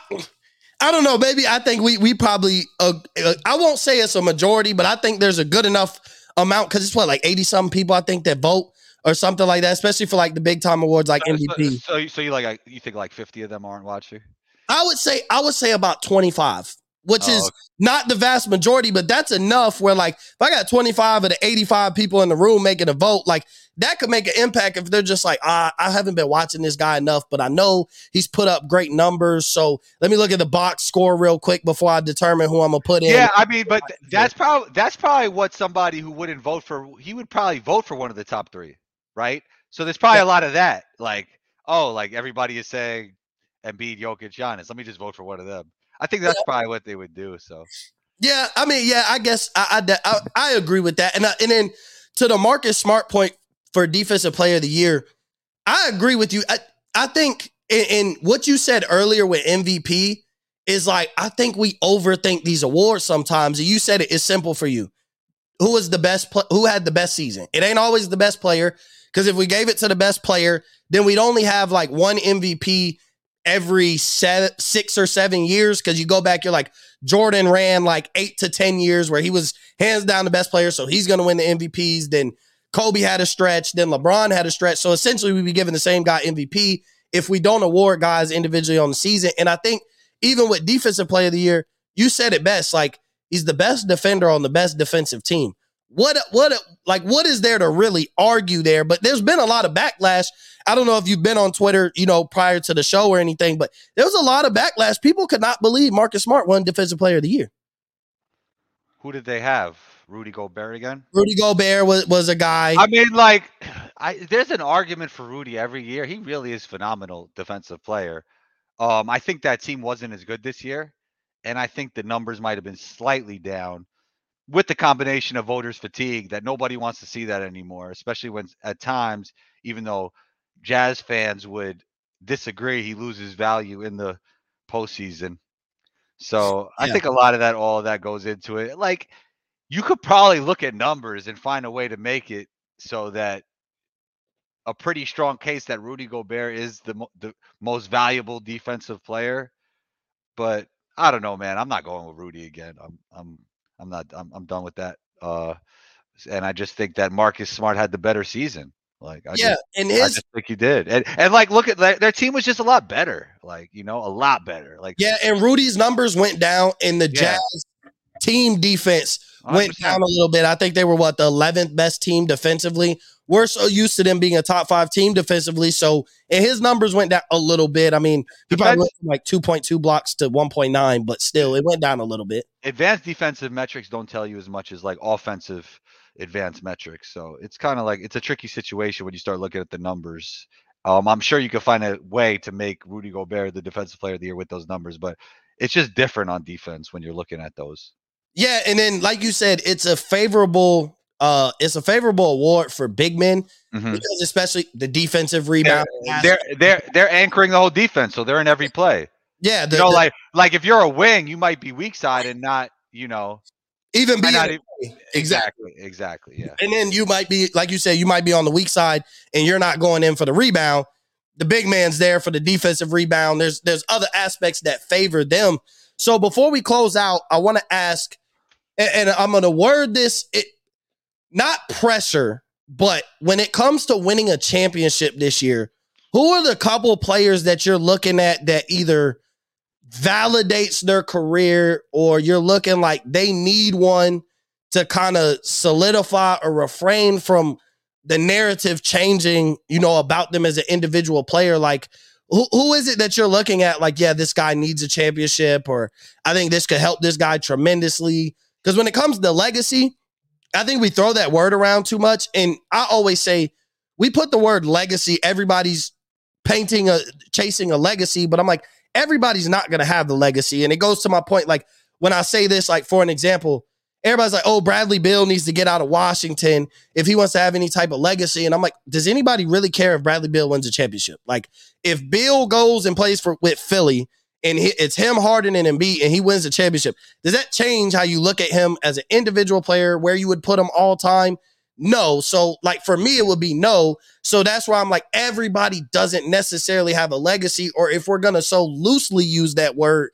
I don't know. Maybe I think we we probably uh, uh, I won't say it's a majority, but I think there's a good enough amount because it's what like eighty something people I think that vote or something like that, especially for like the big time awards like So, MVP. so, so you like you think like 50 of them aren't watching? I would say I would say about twenty five, which Oh, is okay. not the vast majority, but that's enough. Where like if I got twenty five of the eighty five people in the room making a vote, like that could make an impact if they're just like, ah, I haven't been watching this guy enough, but I know he's put up great numbers. So let me look at the box score real quick before I determine who I'm gonna put in. Yeah, I mean, but that's probably that's probably what somebody who wouldn't vote for he would probably vote for one of the top three, right? So there's probably a lot of that. Like, oh, like everybody is saying Embiid, Jokic, Giannis. Let me just vote for one of them. I think that's probably what they would do. So Yeah, I mean, yeah, I guess I I, I, I agree with that, and I, and then to the Marcus Smart point for Defensive Player of the Year, I agree with you. I I think in, in what you said earlier with MVP is like I think we overthink these awards sometimes. You said it is simple for you. Who was the best? Pl- who had the best season? It ain't always the best player because if we gave it to the best player, then we'd only have like one MVP every seven, six or seven years. Because you go back, you're like Jordan ran like eight to 10 years where he was hands down the best player. So he's going to win the MVPs. Then Kobe had a stretch. Then LeBron had a stretch. So essentially, we'd be giving the same guy MVP if we don't award guys individually on the season. And I think even with Defensive Player of the Year, you said it best. Like he's the best defender on the best defensive team. What, what, like, what is there to really argue there? But there's been a lot of backlash. I don't know if you've been on Twitter, you know, prior to the show or anything, but there was a lot of backlash. People could not believe Marcus Smart won Defensive Player of the Year. who did they have? Rudy Gobert again? Rudy Gobert was, was a guy. I mean, like, I there's an argument for Rudy every year. He really is phenomenal defensive player. Um, I think that team wasn't as good this year, and I think the numbers might have been slightly down with the combination of voters fatigue that nobody wants to see that anymore, especially when at times, even though Jazz fans would disagree, he loses value in the postseason. So I think a lot of that, all of that goes into it. Like you could probably look at numbers and find a way to make it so that a pretty strong case that Rudy Gobert is the mo- the most valuable defensive player. But I don't know, man. I'm not going with Rudy again. I'm I'm I'm not I'm I'm done with that. Uh and I just think that Marcus Smart had the better season. Like I yeah, just and I his just think he did. And and like look at their, their team was just a lot better. Like, you know, a lot better. Like yeah, and Rudy's numbers went down, and the Yeah. Jazz team defense went 100%. down a little bit. I think they were what the 11th best team defensively. We're so used to them being a top five team defensively, so and his numbers went down a little bit. I mean, he probably went from like 2.2 blocks to 1.9, but still, it went down a little bit. advanced defensive metrics don't tell you as much as like offensive advanced metrics. So it's kind of like it's a tricky situation when you start looking at the numbers. Um, I'm sure you can find a way to make Rudy Gobert the defensive player of the year with those numbers, but it's just different on defense when you're looking at those. Yeah, and then like you said, it's a favorable uh, it's a favorable award for big men Mhm. because especially the defensive They're, rebound. they're they're they're anchoring the whole defense, so they're in every play. yeah, the, You know, the- like like if you're a wing, you might be weak side and not, you know, even be even- exactly. exactly, yeah. And then you might be, like you said, you might be on the weak side and you're not going in for the rebound. The big man's there for the defensive rebound. There's there's other aspects that favor them. So before we close out, I want to ask, and, and I'm going to word this it not pressure, but when it comes to winning a championship this year, who are the couple players that you're looking at that either validates their career or you're looking like they need one to kind of solidify or refrain from the narrative changing, you know, about them as an individual player. Like, who, who is it that you're looking at? Like, yeah, this guy needs a championship, or I think this could help this guy tremendously. Because when it comes to legacy, I think we throw that word around too much. And I always say, we put the word legacy, everybody's painting a chasing a legacy, but I'm like, everybody's not gonna have the legacy. And it goes to my point, like when I say this, like for an example, everybody's like, oh, Bradley Beal needs to get out of Washington if he wants to have any type of legacy. And I'm like, does anybody really care if Bradley Beal wins a championship? Like, if Beal goes and plays for with Philly and he, it's him, Harden, and Embiid, and he wins the championship, does that change how you look at him as an individual player, where you would put him all time? No. So, like for me, it would be no. So that's why I'm like, everybody doesn't necessarily have a legacy, or if we're gonna so loosely use that word,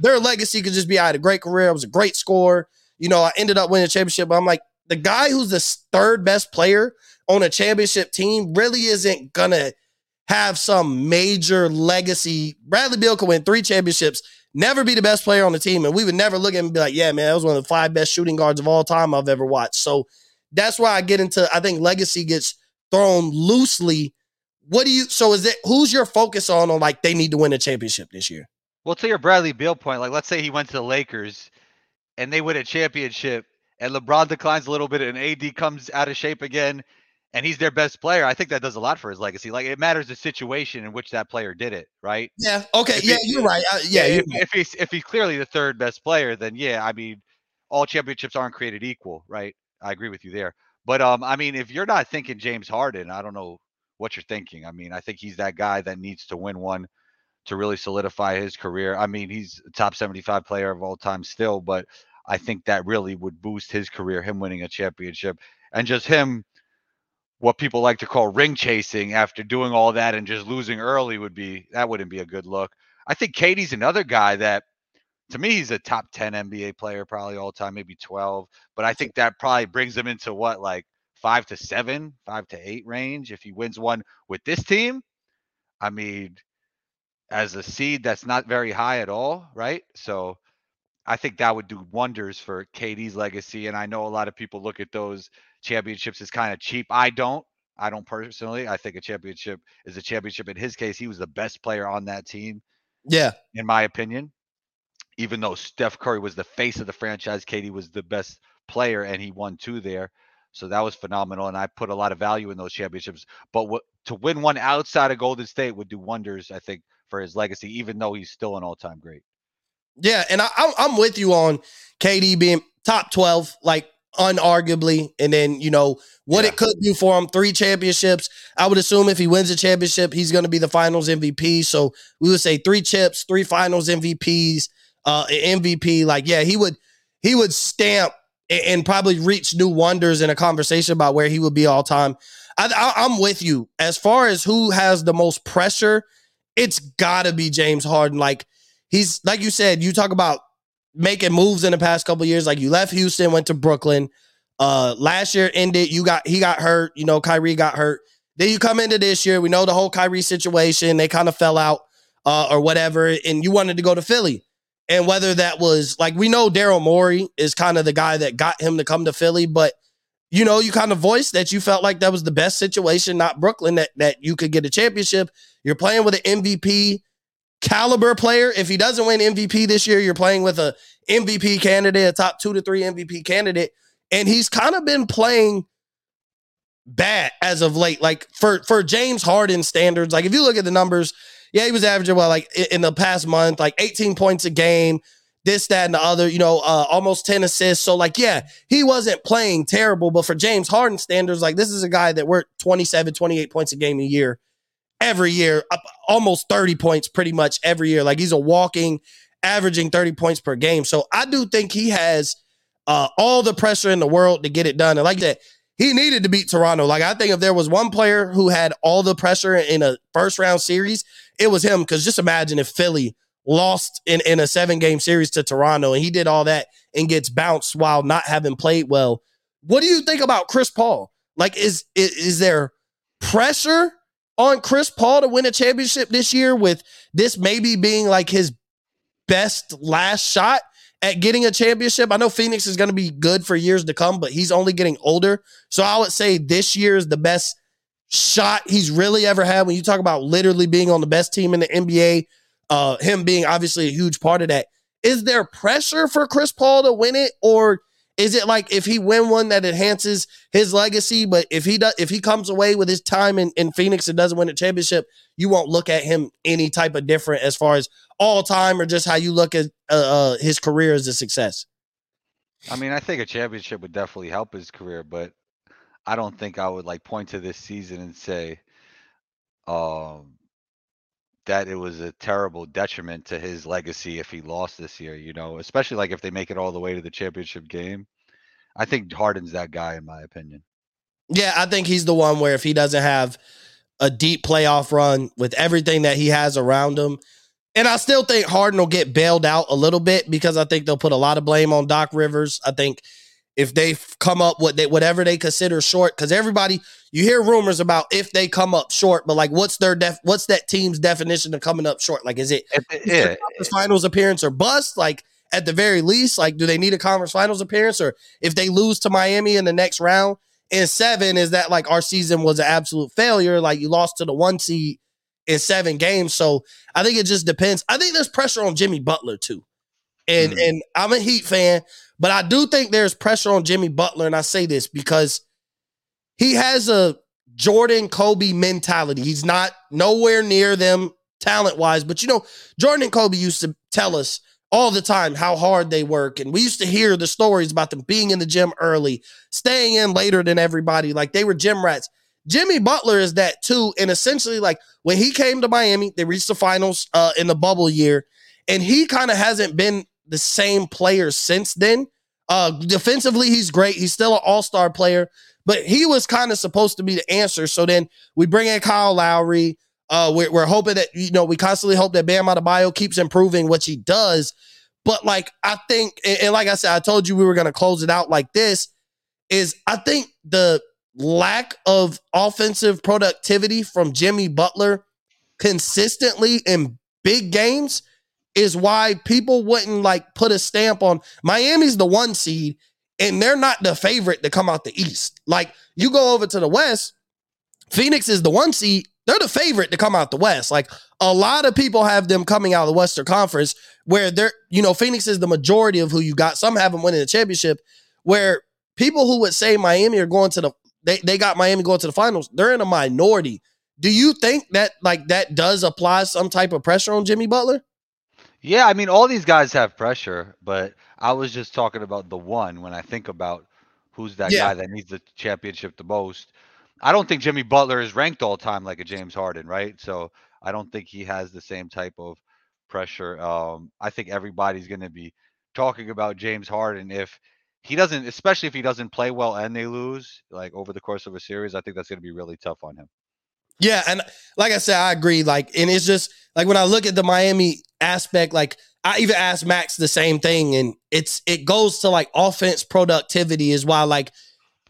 their legacy could just be I had a great career, I was a great scorer. You know, I ended up winning a championship. But I'm like, the guy who's the third best player on a championship team really isn't gonna have some major legacy. Bradley Beal could win three championships, never be the best player on the team, and we would never look at him and be like, "Yeah, man, that was one of the five best shooting guards of all time I've ever watched." So that's why I get into. I think legacy gets thrown loosely. What do you? So is it who's your focus on? On like they need to win a championship this year. Well, to your Bradley Beal point, like let's say he went to the Lakers and they win a championship and LeBron declines a little bit and AD comes out of shape again and he's their best player. I think that does a lot for his legacy. Like it matters the situation in which that player did it, right? Yeah. Okay. If Yeah, he- you're right. Uh, yeah. you're if, if he's if he's clearly the third best player, then yeah, I mean, all championships aren't created equal, right? I agree with you there. But um, I mean, if you're not thinking James Harden, I don't know what you're thinking. I mean, I think he's that guy that needs to win one to really solidify his career. I mean, he's a top 75 player of all time still, but I think that really would boost his career, him winning a championship and just him what people like to call ring chasing after doing all that and just losing early would be that wouldn't be a good look. I think KD's another guy that to me he's a top 10 NBA player probably all time, maybe 12, but I think that probably brings him into what like 5 to 7, 5 to 8 range if he wins one with this team. I mean, as a seed that's not very high at all, right? So I think that would do wonders for KD's legacy. And I know a lot of people look at those championships as kind of cheap. I don't. I don't personally. I think a championship is a championship. In his case, he was the best player on that team, yeah. in my opinion. Even though Steph Curry was the face of the franchise, KD was the best player and he won two there. So that was phenomenal. And I put a lot of value in those championships. But what, to win one outside of Golden State would do wonders, I think, for his legacy, even though he's still an all time great. Yeah, and I, I'm I'm with you on KD being top twelve, like unarguably, and then you know what Yeah. it could do for him. Three championships. I would assume if he wins a championship, he's going to be the Finals MVP. So we would say three chips, three Finals MVPs, uh, MVP. Like, yeah, he would he would stamp a- and probably reach new wonders in a conversation about where he would be all time. I, I, I'm with you as far as who has the most pressure. It's got to be James Harden. Like he's like you said, you talk about making moves in the past couple years. Like you left Houston, went to Brooklyn. Uh last year ended, you got he got hurt, you know, Kyrie got hurt. Then you come into this year, we know the whole Kyrie situation, they kind of fell out uh or whatever, and you wanted to go to Philly. And whether that was like we know Daryl Morey is kind of the guy that got him to come to Philly, but you know, you kind of voiced that you felt like that was the best situation, not Brooklyn, that that you could get a championship. You're playing with an MVP caliber player. If he doesn't win MVP this year, you're playing with a MVP candidate, a top two to three MVP candidate, and he's kind of been playing bad as of late. Like for for James Harden standards, like if you look at the numbers, yeah, he was averaging well, like in the past month, like 18 points a game, this, that, and the other, you know, uh, almost 10 assists. So, like, yeah, he wasn't playing terrible, but for James Harden standards, like, this is a guy that worked 27, 28 points a game a year every year, almost 30 points pretty much every year. Like, he's a walking, averaging 30 points per game. So, I do think he has uh, all the pressure in the world to get it done. And like that, he needed to beat Toronto. Like, I think if there was one player who had all the pressure in a first round series, it was him. Cause just imagine if Philly lost in, in a seven game series to Toronto and he did all that and gets bounced while not having played well. What do you think about Chris Paul? Like, is, is, is there pressure on Chris Paul to win a championship this year with this maybe being like his best last shot at getting a championship? I know Phoenix is going to be good for years to come, but he's only getting older. So I would say this year is the best shot he's really ever had when you talk about literally being on the best team in the NBA uh, him being obviously a huge part of that. Is there pressure for Chris Paul to win it, or is it like if he win one that enhances his legacy, but if he does, if he comes away with his time in, in Phoenix and doesn't win a championship, you won't look at him any type of different as far as all time or just how you look at uh, uh, his career as a success. I mean, I think a championship would definitely help his career, but I don't think I would like point to this season and say, um, that it was a terrible detriment to his legacy if he lost this year, you know, especially like if they make it all the way to the championship game. I think Harden's that guy in my opinion. Yeah, I think he's the one where if he doesn't have a deep playoff run with everything that he has around him, and I still think Harden will get bailed out a little bit because I think they'll put a lot of blame on Doc Rivers. I think if they come up with they, whatever they consider short, because everybody you hear rumors about if they come up short, but like what's their def what's that team's definition of coming up short? Like is it yeah. finals appearance or bust? Like at the very least, like do they need a conference finals appearance? Or if they lose to Miami in the next round in seven, is that like our season was an absolute failure? Like you lost to the one seed in seven games. So I think it just depends. I think there's pressure on Jimmy Butler too. And mm. and I'm a Heat fan, but I do think there's pressure on Jimmy Butler, and I say this because he has a Jordan Kobe mentality. He's not nowhere near them talent wise, but you know, Jordan and Kobe used to tell us all the time how hard they work. And we used to hear the stories about them being in the gym early, staying in later than everybody. Like they were gym rats. Jimmy Butler is that too. And essentially, like when he came to Miami, they reached the finals uh, in the bubble year, and he kind of hasn't been the same player since then. Uh, defensively, he's great. He's still an all star player, but he was kind of supposed to be the answer. So then we bring in Kyle Lowry. Uh, we're, we're hoping that, you know, we constantly hope that Bam Adebayo keeps improving what he does. But like, I think, and, and like I said, I told you we were going to close it out like this is I think the lack of offensive productivity from Jimmy Butler consistently in big games is why people wouldn't like put a stamp on Miami's the one seed and they're not the favorite to come out the East. Like you go over to the West, Phoenix is the one seed. They're the favorite to come out the West. Like a lot of people have them coming out of the Western Conference where they're, you know, Phoenix is the majority of who you got. Some have them winning the championship where people who would say Miami are going to the, they, they got Miami going to the finals. They're in a minority. Do you think that like that does apply some type of pressure on Jimmy Butler? Yeah, I mean, all these guys have pressure, but I was just talking about the one when I think about who's that yeah. guy that needs the championship the most. I don't think Jimmy Butler is ranked all time like a James Harden, right? So I don't think he has the same type of pressure. Um, I think everybody's going to be talking about James Harden if he doesn't, especially if he doesn't play well and they lose, like over the course of a series. I think that's going to be really tough on him. Yeah, and like I said, I agree. Like, and it's just like when I look at the Miami aspect, like I even asked Max the same thing, and it's it goes to like offense productivity is why like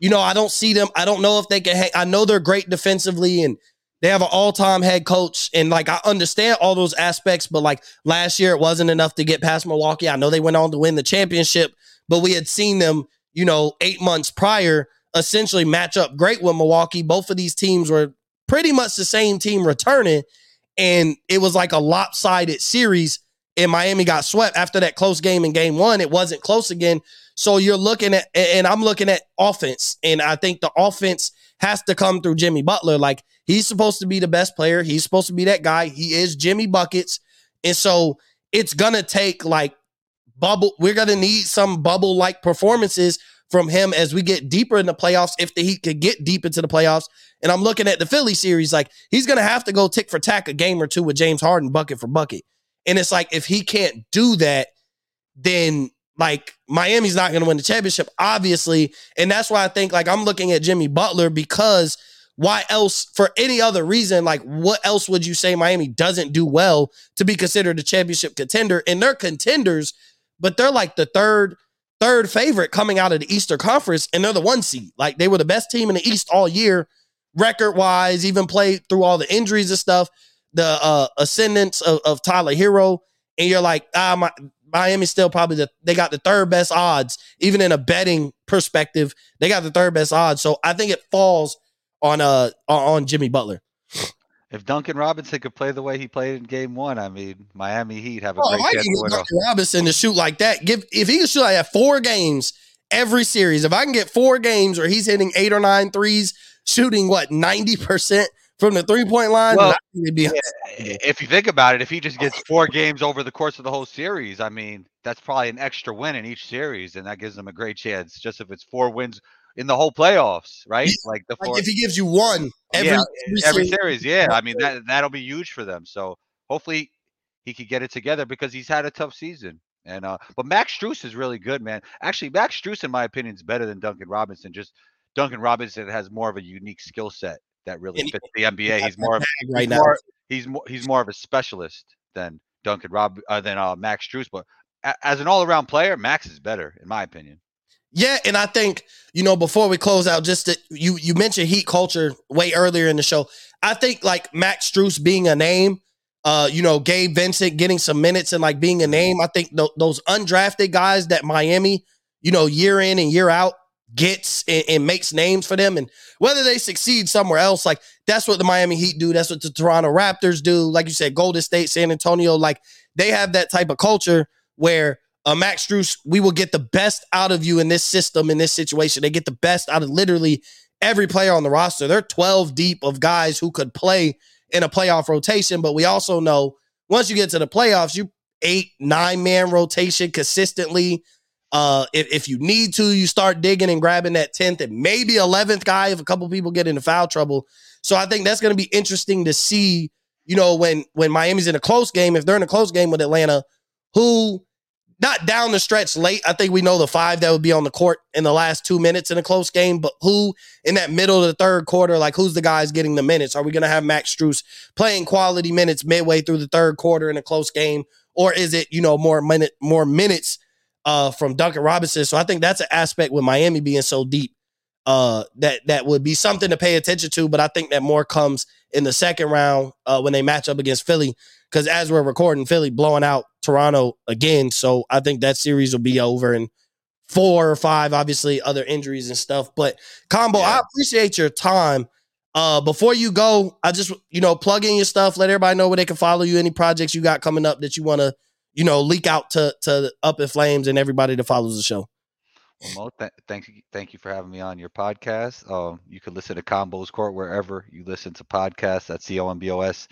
you know I don't see them. I don't know if they can. Hang, I know they're great defensively, and they have an all time head coach, and like I understand all those aspects, but like last year it wasn't enough to get past Milwaukee. I know they went on to win the championship, but we had seen them, you know, eight months prior essentially match up great with Milwaukee. Both of these teams were pretty much the same team returning. And it was like a lopsided series. And Miami got swept after that close game in game one. It wasn't close again. So you're looking at, and I'm looking at offense. And I think the offense has to come through Jimmy Butler. Like he's supposed to be the best player. He's supposed to be that guy. He is Jimmy Buckets. And so it's going to take like bubble. We're gonna need some bubble like performances from him as we get deeper in the playoffs. If the Heat could get deep into the playoffs, and I'm looking at the Philly series, like he's gonna have to go tick for tack a game or two with James Harden, bucket for bucket. And it's like if he can't do that, then like Miami's not going to win the championship, obviously. And that's why I think like I'm looking at Jimmy Butler because why else, for any other reason, like what else would you say Miami doesn't do well to be considered a championship contender? And they're contenders, but they're like the third, third favorite coming out of the Eastern Conference, and they're the one seed. Like they were the best team in the East all year, record wise, even played through all the injuries and stuff. The uh ascendance of, of Tyler Herro, and you're like, ah, my Miami's still probably the they got the third best odds, even in a betting perspective. They got the third best odds. So I think it falls on uh on Jimmy Butler. If Duncan Robinson could play the way he played in Game One, I mean, Miami Heat have a Oh, great chance to win. Duncan Robinson to shoot like that, give if he can shoot like that four games every series, if I can get four games where he's hitting eight or nine threes, shooting what ninety percent from the three point line, Well, then I think it'd be If you think about it, if he just gets four games over the course of the whole series, I mean, that's probably an extra win in each series, and that gives them a great chance. Just if it's four wins in the whole playoffs, right? Like the four, if he gives you one every, yeah, every every series. Yeah, I mean that that'll be huge for them. So hopefully he could get it together because he's had a tough season. And uh, but Max Strus is really good, man. Actually, Max Strus, in my opinion, is better than Duncan Robinson. Just Duncan Robinson has more of a unique skill set that really fits the NBA. He's more of right he's now. more, he's more he's more of a specialist than Duncan Rob uh, than uh, Max Strus. But a- as an all around player, Max is better in my opinion. Yeah, and I think you know before we close out, just that you you mentioned heat culture way earlier in the show. I think like Max Strus being a name, uh, you know, Gabe Vincent getting some minutes and like being a name. I think th- those undrafted guys that Miami, you know, year in and year out gets and, and makes names for them, and whether they succeed somewhere else, like that's what the Miami Heat do. That's what the Toronto Raptors do. Like you said, Golden State, San Antonio, like they have that type of culture where uh, Max Strus, we will get the best out of you in this system, in this situation. They get the best out of literally every player on the roster. They're 12 deep of guys who could play in a playoff rotation, but we also know once you get to the playoffs, you eight, nine man rotation consistently. Uh, if, if you need to, you start digging and grabbing that 10th and maybe 11th guy if a couple people get into foul trouble. So I think that's going to be interesting to see, you know, when when Miami's in a close game, if they're in a close game with Atlanta, who not down the stretch late. I think we know the five that would be on the court in the last two minutes in a close game, but who in that middle of the third quarter, like who's the guys getting the minutes? Are we going to have Max Strus playing quality minutes midway through the third quarter in a close game, or is it you know more minute more minutes uh, from Duncan Robinson? So I think that's an aspect with Miami being so deep uh, that that would be something to pay attention to. But I think that more comes in the second round uh, when they match up against Philly. Because as we're recording, Philly blowing out Toronto again, so I think that series will be over in four or five. Obviously, other injuries and stuff. But combo, I appreciate your time. Uh, before you go, I just you know plug in your stuff. Let everybody know where they can follow you. Any projects you got coming up that you want to you know leak out to to Up in Flames and everybody that follows the show. Well, Mo, th- thank you, thank you for having me on your podcast. Um, you can listen to Combos Court wherever you listen to podcasts. That's C O M B O S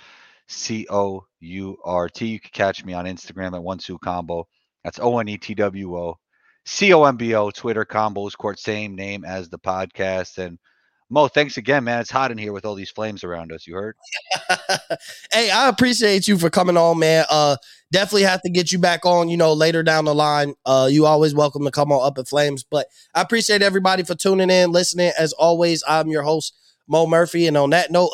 C O U R T. You can catch me on Instagram at one two combo. That's O N E T W O C O M B O. Twitter Combos Court, same name as the podcast. And Mo, thanks again, man. It's hot in here with all these flames around us. You heard? hey, I appreciate you for coming on, man. Uh, definitely have to get you back on, you know, later down the line. Uh, you always welcome to come on Up in Flames. But I appreciate everybody for tuning in, listening. As always, I'm your host, Mo Murphy. And on that note,